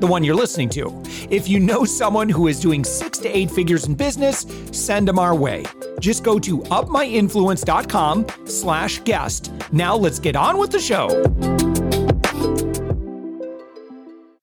the one you're listening to. If you know someone who is doing six to eight figures in business, send them our way. Just go to upmyinfluence.com slash guest. Now let's get on with the show.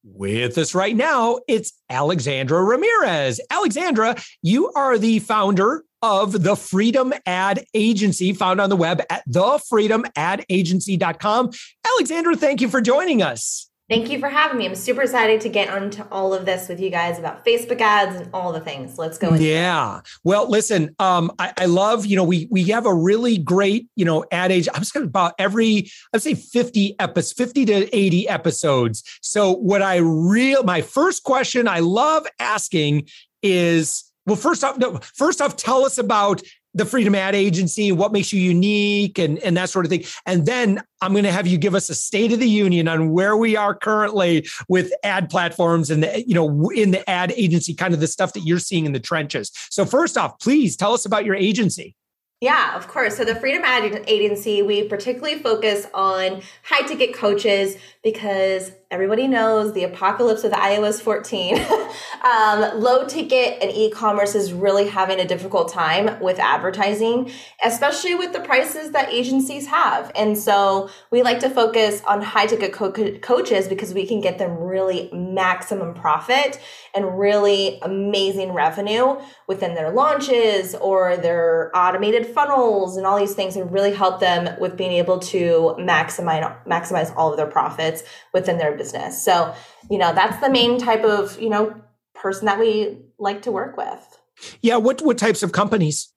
With us right now, it's Alexandra Ramirez. Alexandra, you are the founder of the Freedom Ad Agency, found on the web at thefreedomadagency.com. Alexandra, thank you for joining us. Thank you for having me. I'm super excited to get onto all of this with you guys about Facebook ads and all the things. Let's go. yeah. Well, listen, um, I, I, love, you know, we we have a really great, you know, ad age. I'm just about every, I'd say 50 episodes, 50 to 80 episodes. So what I real my first question I love asking is well, first off, no, first off, tell us about the Freedom Ad Agency, what makes you unique, and and that sort of thing. And then I'm going to have you give us a state of the union on where we are currently with ad platforms and the, you know in the ad agency, kind of the stuff that you're seeing in the trenches. So first off, please tell us about your agency. Yeah, of course. So the Freedom Ad Agency, we particularly focus on high ticket coaches because everybody knows the apocalypse of iOS 14. um, low ticket and e-commerce is really having a difficult time with advertising, especially with the prices that agencies have. And so we like to focus on high ticket co- coaches because we can get them really maximum profit and really amazing revenue within their launches or their automated funnels and all these things and really help them with being able to maximize maximize all of their profits within their business. So, you know, that's the main type of, you know, person that we like to work with. Yeah, what what types of companies?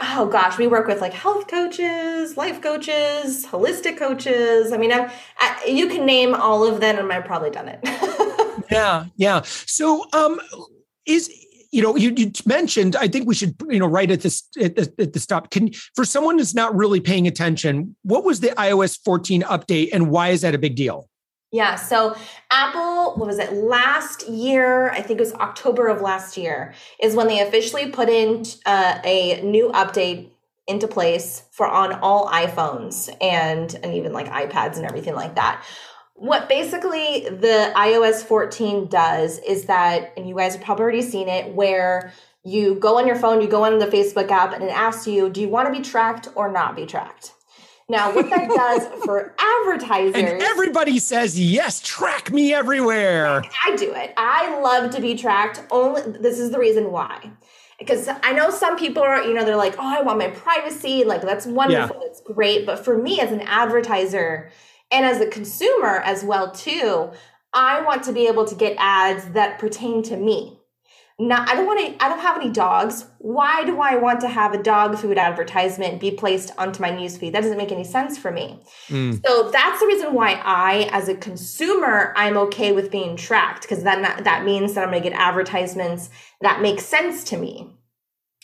Oh gosh, we work with like health coaches, life coaches, holistic coaches. I mean, I, I, you can name all of them, and I've probably done it. yeah, yeah. So, um, is you know you, you mentioned i think we should you know right at this at the, at the stop can for someone who's not really paying attention what was the ios 14 update and why is that a big deal yeah. So Apple, what was it last year? I think it was October of last year is when they officially put in uh, a new update into place for on all iPhones and and even like iPads and everything like that. What basically the iOS 14 does is that, and you guys have probably already seen it, where you go on your phone, you go on the Facebook app, and it asks you, do you want to be tracked or not be tracked? Now, what that does for advertisers. And everybody says, yes, track me everywhere. I do it. I love to be tracked. Only this is the reason why. Because I know some people are, you know, they're like, oh, I want my privacy. Like, that's wonderful. Yeah. That's great. But for me as an advertiser and as a consumer as well, too, I want to be able to get ads that pertain to me not I don't want to I don't have any dogs. Why do I want to have a dog food advertisement be placed onto my newsfeed? That doesn't make any sense for me. Mm. So that's the reason why I as a consumer I'm okay with being tracked because that that means that I'm going to get advertisements that make sense to me.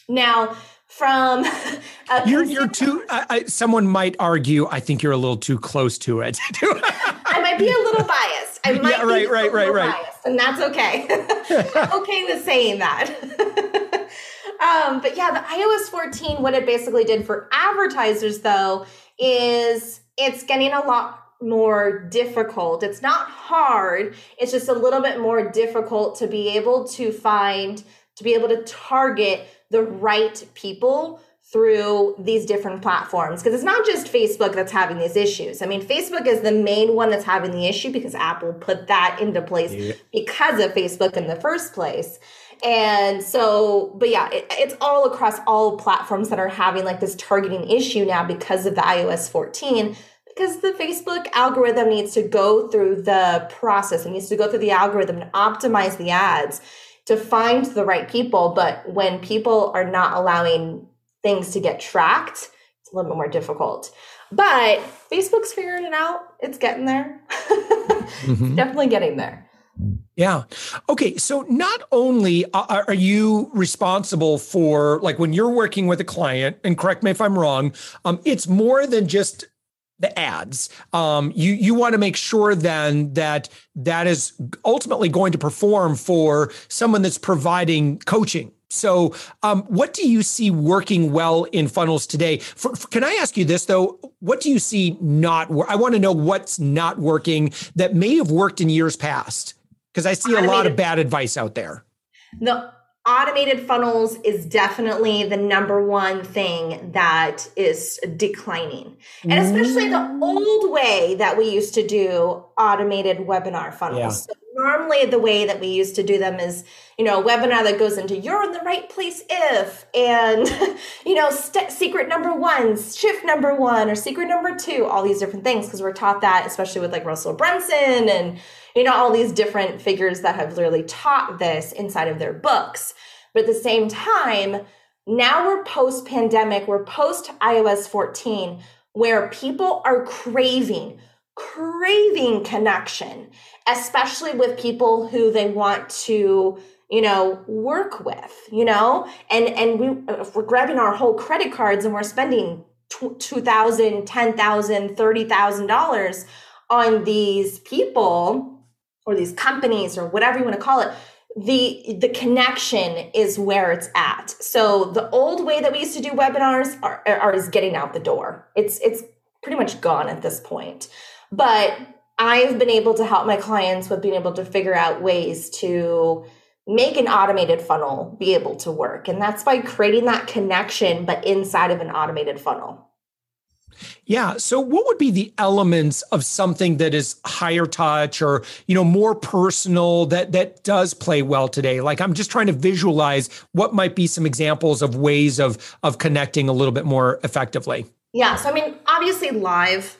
Now, from you're you're too I, I, someone might argue i think you're a little too close to it i might be a little biased i might yeah, right right right right. biased, and that's okay. Okay with saying that. Um, but yeah the ios 14 what it basically did for advertisers though is it's getting a lot more difficult. It's not hard. It's just a little bit more difficult to be able to find to be able to target the right people through these different platforms because it's not just Facebook that's having these issues. I mean, Facebook is the main one that's having the issue because Apple put that into place yeah. because of Facebook in the first place. And so, but yeah, it, it's all across all platforms that are having like this targeting issue now because of the iOS 14 because the Facebook algorithm needs to go through the process. It needs to go through the algorithm and optimize the ads to find the right people. But when people are not allowing things to get tracked, it's a little bit more difficult. But Facebook's figuring it out. It's getting there. mm-hmm. Definitely getting there. Yeah. Okay. So not only are you responsible for like when you're working with a client, and correct me if I'm wrong, um, it's more than just the ads. Um, you you want to make sure then that that is ultimately going to perform for someone that's providing coaching. So, um, what do you see working well in funnels today? For, for, can I ask you this though? What do you see not? I want to know what's not working that may have worked in years past because I see automated, a lot of bad advice out there. The automated funnels is definitely the number one thing that is declining. And especially the old way that we used to do automated webinar funnels. Yeah. So normally the way that we used to do them is you know a webinar that goes into you're in the right place if and you know st- secret number one shift number one or secret number two all these different things because we're taught that especially with like russell brunson and you know, all these different figures that have literally taught this inside of their books. But at the same time, now we're post pandemic, we're post iOS 14, where people are craving, craving connection, especially with people who they want to you know work with you know? And and we if we're grabbing our whole credit cards and we're spending $2000 $10000 $30000 on these people or these companies or whatever you want to call it the the connection is where it's at. So the old way that we used to do webinars are, are is getting out the door. It's it's pretty much gone at this point. But i've been able to help my clients with being able to figure out ways to make an automated funnel be able to work and that's by creating that connection but inside of an automated funnel yeah. So what would be the elements of something that is higher touch or, you know, more personal that that does play well today? Like I'm just trying to visualize what might be some examples of ways of of connecting a little bit more effectively. Yeah. So I mean, obviously live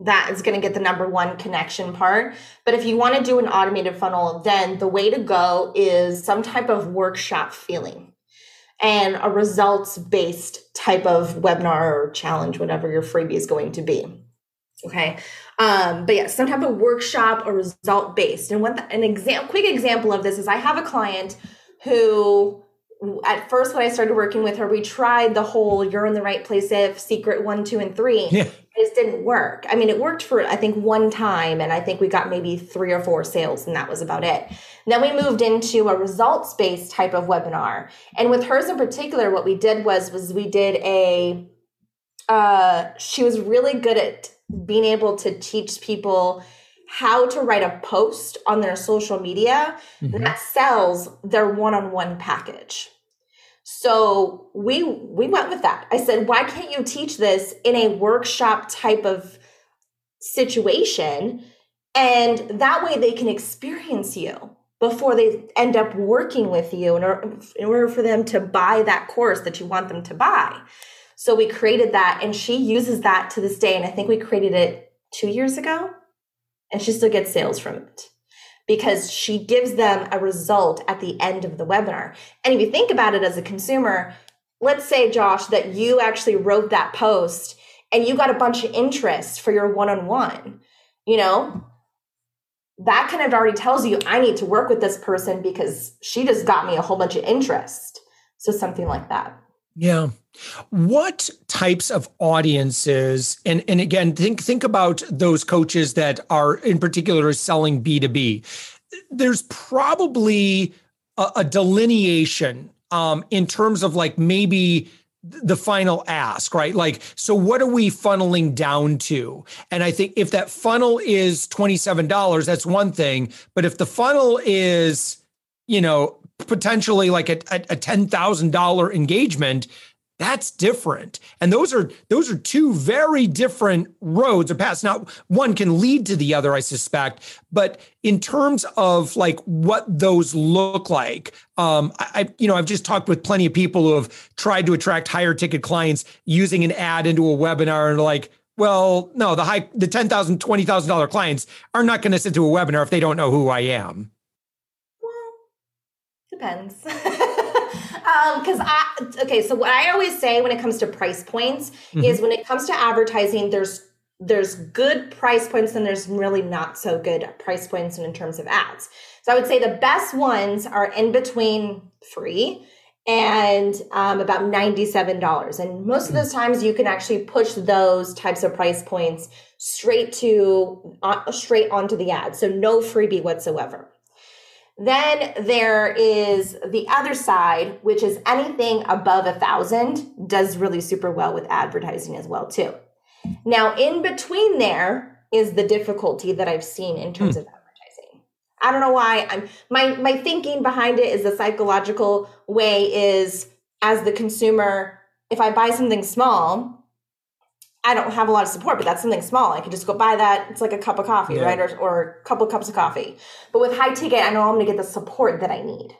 that is going to get the number one connection part. But if you want to do an automated funnel, then the way to go is some type of workshop feeling and a results based type of webinar or challenge, whatever your freebie is going to be. Okay. Um, but yeah, some type of workshop or result based. And what the, an example, quick example of this is I have a client who at first when I started working with her, we tried the whole you're in the right place if secret one, two, and three. Yeah. It just didn't work. I mean, it worked for I think one time, and I think we got maybe three or four sales, and that was about it. Then we moved into a results based type of webinar, and with hers in particular, what we did was was we did a. Uh, she was really good at being able to teach people how to write a post on their social media mm-hmm. that sells their one-on-one package. So we we went with that. I said, "Why can't you teach this in a workshop type of situation and that way they can experience you before they end up working with you in order, in order for them to buy that course that you want them to buy." So we created that and she uses that to this day and I think we created it 2 years ago and she still gets sales from it because she gives them a result at the end of the webinar. And if you think about it as a consumer, let's say, Josh, that you actually wrote that post and you got a bunch of interest for your one on one, you know, that kind of already tells you I need to work with this person because she just got me a whole bunch of interest. So something like that. Yeah. What types of audiences and and again think think about those coaches that are in particular selling B2B. There's probably a, a delineation um, in terms of like maybe the final ask, right? Like, so what are we funneling down to? And I think if that funnel is $27, that's one thing. But if the funnel is, you know, potentially like a, a, a $10,000 engagement, that's different. And those are those are two very different roads or paths. Now one can lead to the other i suspect but in terms of like what those look like um i you know i've just talked with plenty of people who have tried to attract higher ticket clients using an ad into a webinar and like well no the high the $10000 $20000 clients are not going to sit through a webinar if they don't know who i am Depends. um, because I okay, so what I always say when it comes to price points mm-hmm. is when it comes to advertising, there's there's good price points and there's really not so good price points in terms of ads. So I would say the best ones are in between free and um, about $97. And most of those times you can actually push those types of price points straight to uh, straight onto the ad. So no freebie whatsoever. Then there is the other side, which is anything above a thousand does really super well with advertising as well too. Now, in between there is the difficulty that I've seen in terms hmm. of advertising. I don't know why. I'm my my thinking behind it is the psychological way is as the consumer, if I buy something small, I don't have a lot of support, but that's something small. I can just go buy that. It's like a cup of coffee, yeah. right? Or, or a couple of cups of coffee. But with high ticket, I know I'm going to get the support that I need.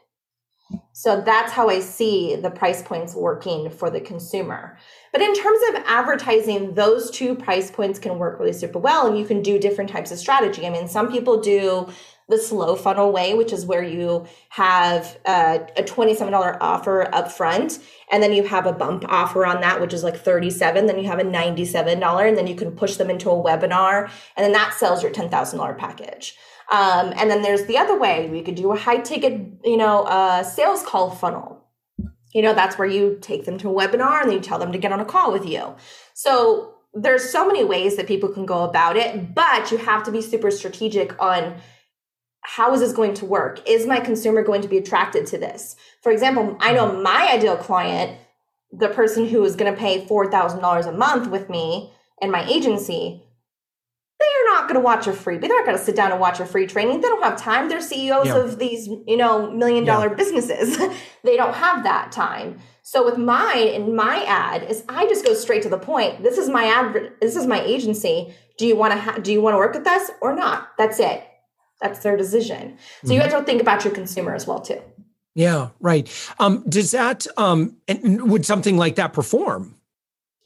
So that's how I see the price points working for the consumer. But in terms of advertising, those two price points can work really super well, and you can do different types of strategy. I mean, some people do the slow funnel way, which is where you have uh, a $27 offer up front, and then you have a bump offer on that, which is like 37 then you have a $97, and then you can push them into a webinar, and then that sells your $10,000 package. Um, and then there's the other way. We could do a high ticket, you know, uh, sales call funnel. You know, that's where you take them to a webinar and then you tell them to get on a call with you. So there's so many ways that people can go about it, but you have to be super strategic on how is this going to work? Is my consumer going to be attracted to this? For example, I know mm-hmm. my ideal client, the person who is going to pay $4,000 a month with me and my agency, they're not going to watch a free, they're not going to sit down and watch a free training. They don't have time. They're CEOs yeah. of these, you know, million dollar yeah. businesses. they don't have that time. So with mine in my ad is I just go straight to the point. This is my ad. This is my agency. Do you want to ha- do you want to work with us or not? That's it. That's their decision. So mm-hmm. you have to think about your consumer as well too. Yeah, right. Um, does that um, and would something like that perform?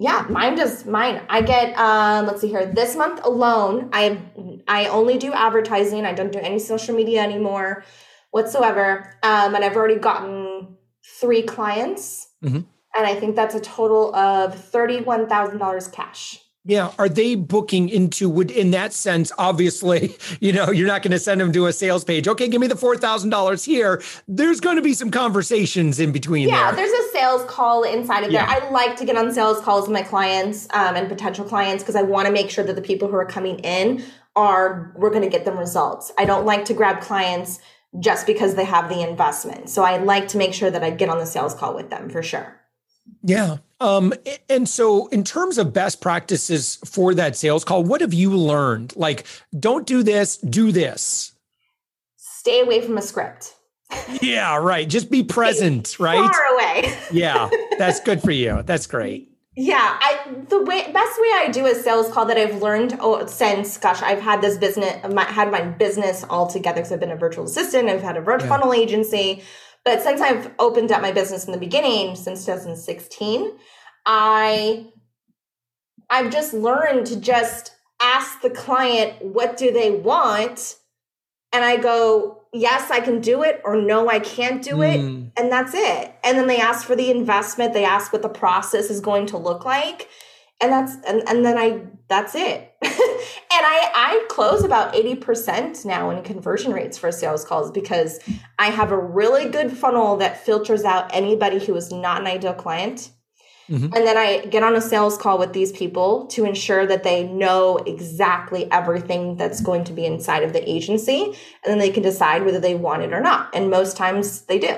Yeah, mine does. Mine. I get. Um, let's see here. This month alone, I I only do advertising. I don't do any social media anymore, whatsoever. Um, and I've already gotten three clients, mm-hmm. and I think that's a total of thirty one thousand dollars cash. Yeah. Are they booking into would in that sense, obviously, you know, you're not going to send them to a sales page. Okay, give me the four thousand dollars here. There's going to be some conversations in between. Yeah, there. there's a sales call inside of yeah. there. I like to get on sales calls with my clients um, and potential clients because I want to make sure that the people who are coming in are we're going to get them results. I don't like to grab clients just because they have the investment. So I like to make sure that I get on the sales call with them for sure. Yeah. Um, and so, in terms of best practices for that sales call, what have you learned? Like, don't do this, do this. Stay away from a script. yeah, right. Just be present, right? Far away. yeah, that's good for you. That's great. Yeah, I the way best way I do a sales call that I've learned oh, since gosh I've had this business my, had my business all together because I've been a virtual assistant I've had a virtual yeah. funnel agency but since I've opened up my business in the beginning, since 2016, I I've just learned to just ask the client what do they want and I go, yes, I can do it, or no, I can't do it. Mm. And that's it. And then they ask for the investment, they ask what the process is going to look like. And that's and, and then I that's it. And I I close about 80% now in conversion rates for sales calls because I have a really good funnel that filters out anybody who is not an ideal client. Mm-hmm. And then I get on a sales call with these people to ensure that they know exactly everything that's going to be inside of the agency. And then they can decide whether they want it or not. And most times they do.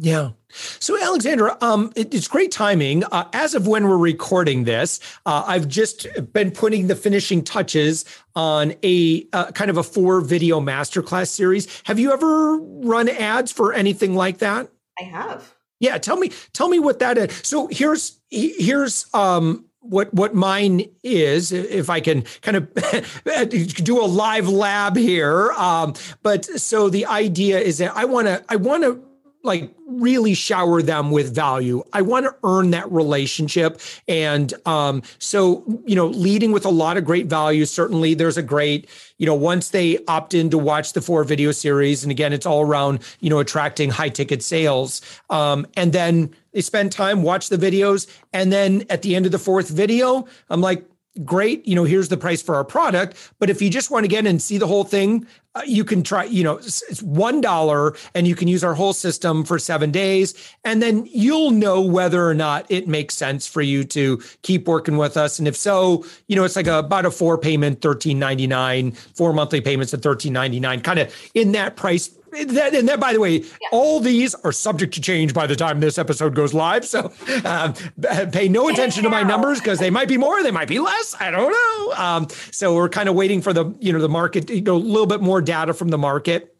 Yeah. So, Alexandra, um, it, it's great timing. Uh, as of when we're recording this, uh, I've just been putting the finishing touches on a uh, kind of a four video masterclass series. Have you ever run ads for anything like that? I have. Yeah, tell me, tell me what that is. So here's here's um, what what mine is if i can kind of do a live lab here um, but so the idea is that i want to i want to like really shower them with value. I want to earn that relationship. And um, so, you know, leading with a lot of great value. Certainly, there's a great, you know, once they opt in to watch the four video series, and again, it's all around, you know, attracting high ticket sales. Um, and then they spend time, watch the videos. And then at the end of the fourth video, I'm like, great. You know, here's the price for our product. But if you just want to get in and see the whole thing, uh, you can try, you know, it's $1 and you can use our whole system for seven days. And then you'll know whether or not it makes sense for you to keep working with us. And if so, you know, it's like a, about a four payment, $13.99, four monthly payments at $13.99, kind of in that price that, and that, by the way, yeah. all these are subject to change by the time this episode goes live. So um, pay no attention to my numbers because they might be more, they might be less. I don't know. Um, so we're kind of waiting for the you know the market, you know, a little bit more data from the market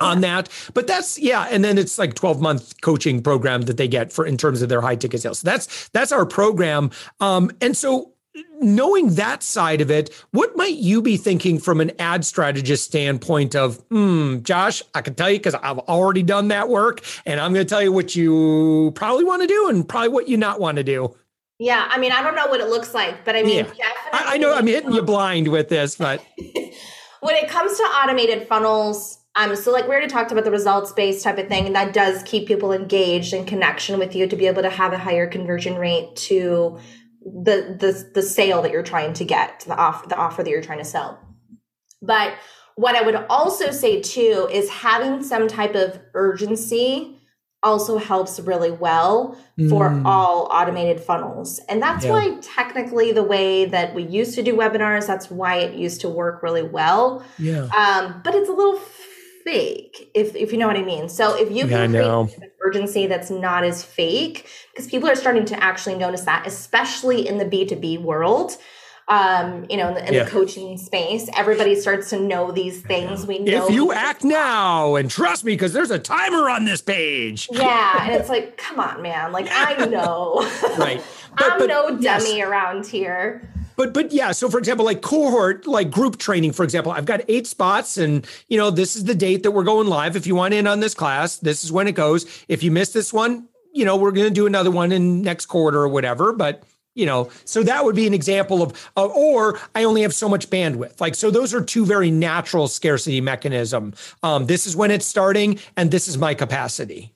on that. But that's yeah, and then it's like 12 month coaching program that they get for in terms of their high ticket sales. So that's that's our program. Um, and so knowing that side of it, what might you be thinking from an ad strategist standpoint of, hmm, Josh, I can tell you because I've already done that work and I'm going to tell you what you probably want to do and probably what you not want to do. Yeah. I mean, I don't know what it looks like, but I mean, yeah. I, I know I'm hitting you blind with this, but when it comes to automated funnels, um, so like we already talked about the results based type of thing, and that does keep people engaged in connection with you to be able to have a higher conversion rate to the the the sale that you're trying to get, the offer the offer that you're trying to sell. But what I would also say too is having some type of urgency also helps really well for mm. all automated funnels. And that's yeah. why technically the way that we used to do webinars, that's why it used to work really well. Yeah. Um, but it's a little fake, if if you know what I mean. So if you can yeah, create an urgency that's not as fake, because people are starting to actually notice that, especially in the B two B world. Um, you know, in, the, in yeah. the, coaching space, everybody starts to know these things. We know if you act now and trust me, because there's a timer on this page. Yeah, and it's like, come on, man. Like I know, right? But, I'm but, no dummy yes. around here. But but yeah, so for example, like cohort, like group training, for example, I've got eight spots, and you know this is the date that we're going live. If you want in on this class, this is when it goes. If you miss this one, you know we're going to do another one in next quarter or whatever. But you know, so that would be an example of, uh, or I only have so much bandwidth. Like so, those are two very natural scarcity mechanism. Um, this is when it's starting, and this is my capacity.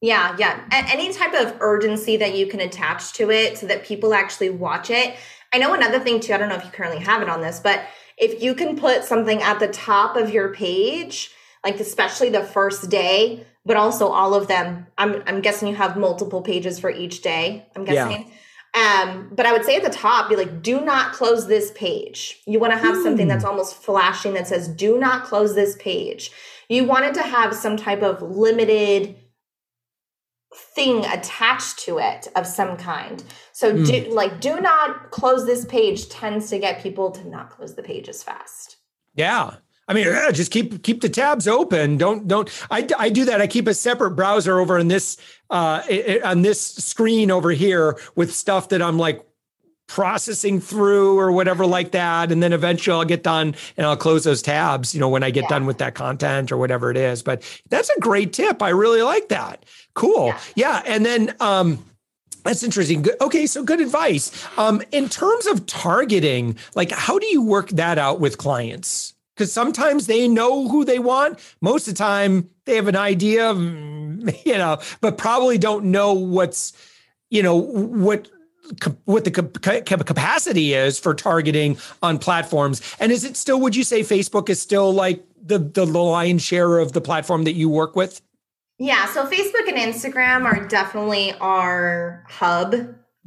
Yeah, yeah. Any type of urgency that you can attach to it so that people actually watch it I know another thing too, I don't know if you currently have it on this, but if you can put something at the top of your page, like especially the first day, but also all of them, I'm I'm guessing you have multiple pages for each day. I'm guessing. Yeah. Um, but I would say at the top, be like, do not close this page. You want to have mm. something that's hmm. almost flashing that says, do not close this page. You wanted to have some type of limited thing attached to it of some kind. So mm. do like do not close this page tends to get people to not close the page as fast. Yeah. I mean, yeah, just keep keep the tabs open. Don't don't. I, I do that. I keep a separate browser over in this uh on this screen over here with stuff that I'm like processing through or whatever like that and then eventually I'll get done and I'll close those tabs you know when I get yeah. done with that content or whatever it is but that's a great tip I really like that cool yeah, yeah. and then um that's interesting. Okay, so good advice. Um, in terms of targeting, like how do you work that out with clients? Because sometimes they know who they want. Most of the time, they have an idea, you know, but probably don't know what's, you know, what what the capacity is for targeting on platforms. And is it still, would you say Facebook is still like the, the lion's share of the platform that you work with? Yeah. So Facebook and Instagram are definitely our hub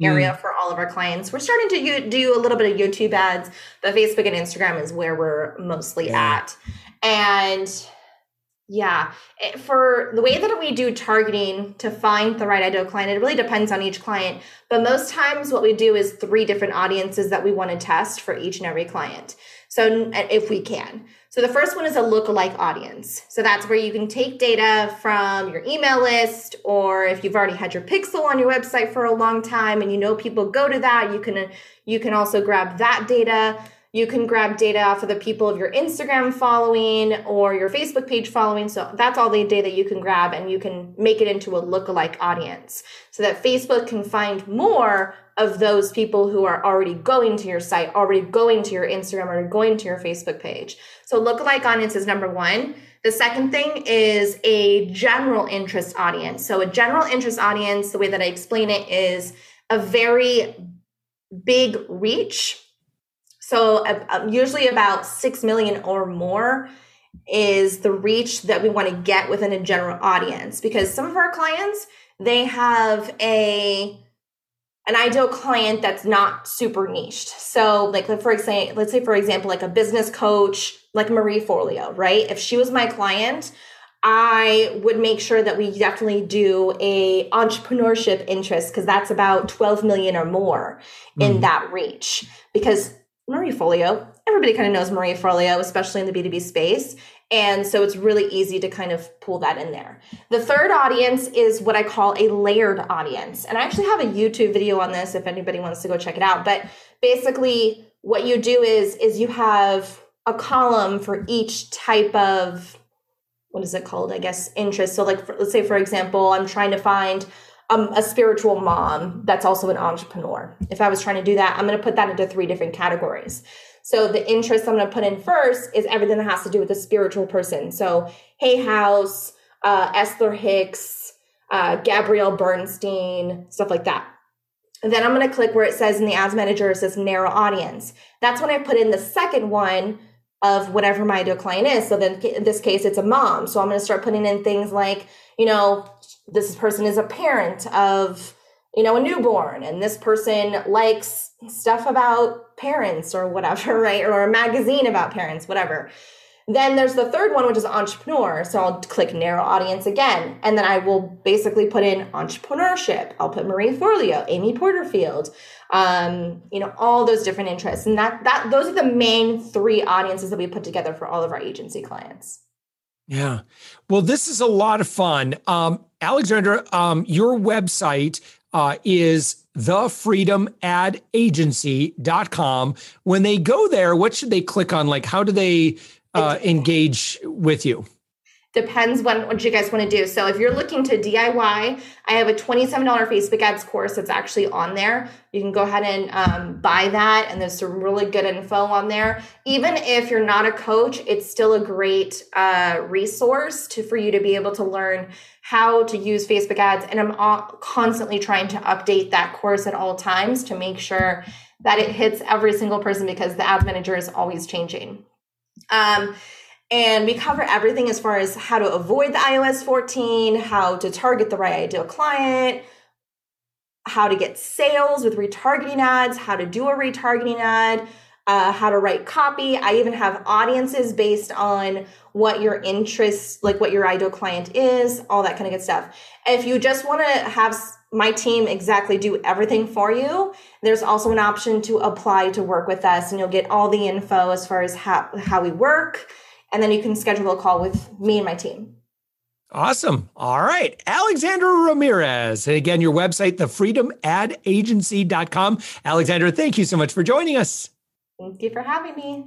area mm. for all of our clients. We're starting to do a little bit of YouTube ads, but Facebook and Instagram is where we're mostly yeah. at. And yeah, it, for the way that we do targeting to find the right ideal client, it really depends on each client. But most times, what we do is three different audiences that we want to test for each and every client. So, eh, if we can. So, the first one is a lookalike audience. So, that's where you can take data from your email list, or if you've already had your pixel on your website for a long time and you know people go to that, you can eh, you can also grab that data you can grab data off of the people of your Instagram following or your Facebook page following. So that's all the data you can grab and you can make it into a lookalike audience so that Facebook can find more of those people who are already going to your site, already going to your Instagram or going to your Facebook page. So lookalike audience is number one. The second thing is a general interest audience. So a general interest audience, the way that I explain it is a very big reach So uh, usually about 6 million or more is the reach that we want to get within a general audience because some of our clients they have a an ideal client that's not super niched. So like for example, let's say for example like a business coach like Marie Forleo, right? If she was my client, I would make sure that we definitely do a entrepreneurship interest because that's about 12 million or more in mm. that reach because Marie Forleo. everybody kind of knows Marie Forleo, especially in the B2B space. And so it's really easy to kind of pull that in there. The third audience is what I call a layered audience. And I actually have a YouTube video on this if anybody wants to go check it out. But basically what you do is is you have a column for each type of what is it called? I guess interest. So like for, let's say for example, I'm trying to find um, a spiritual mom that's also an entrepreneur. If I was trying to do that, I'm going to put that into three different categories. So the interest I'm going to put in first is everything that has to do with a spiritual person. So Hay House, uh, Esther Hicks, uh, Gabrielle Bernstein, stuff like that. And then I'm going to click where it says in the ads manager, it says narrow audience. That's when I put in the second one of whatever my ideal client is. So then in this case, it's a mom. So I'm going to start putting in things like, you know, this person is a parent of you know a newborn and this person likes stuff about parents or whatever right? Or a magazine about parents whatever. Then there's the third one which is entrepreneur. So i'll click narrow audience again and then i will basically put in entrepreneurship. I'll put marie forleo amy porterfield um, you know all those different interests. And that that those are the main three audiences that we put together for all of our agency clients. Yeah. Well, this is a lot of fun. Um, Alexandra, um, your website uh, is thefreedomadagency.com. When they go there, what should they click on? Like, how do they uh, engage with you? Depends when what you guys want to do. So if you're looking to DIY, I have a $27 Facebook ads course that's actually on there. You can go ahead and um, buy that, and there's some really good info on there. Even if you're not a coach, it's still a great uh, resource to for you to be able to learn how to use Facebook ads. And I'm all, constantly trying to update that course at all times to make sure that it hits every single person because the ad manager is always changing. Um, and we cover everything as far as how to avoid the iOS 14, how to target the right ideal client, how to get sales with retargeting ads, how to do a retargeting ad, uh, how to write copy. I even have audiences based on what your interests, like what your ideal client is, all that kind of good stuff. If you just want to have my team exactly do everything for you, there's also an option to apply to work with us, and you'll get all the info as far as how, how we work and then you can schedule a call with me and my team. Awesome. All right. Alexandra Ramirez. Again, your website, thefreedomadagency.com. Alexandra, thank you so much for joining us. Thank you for having me.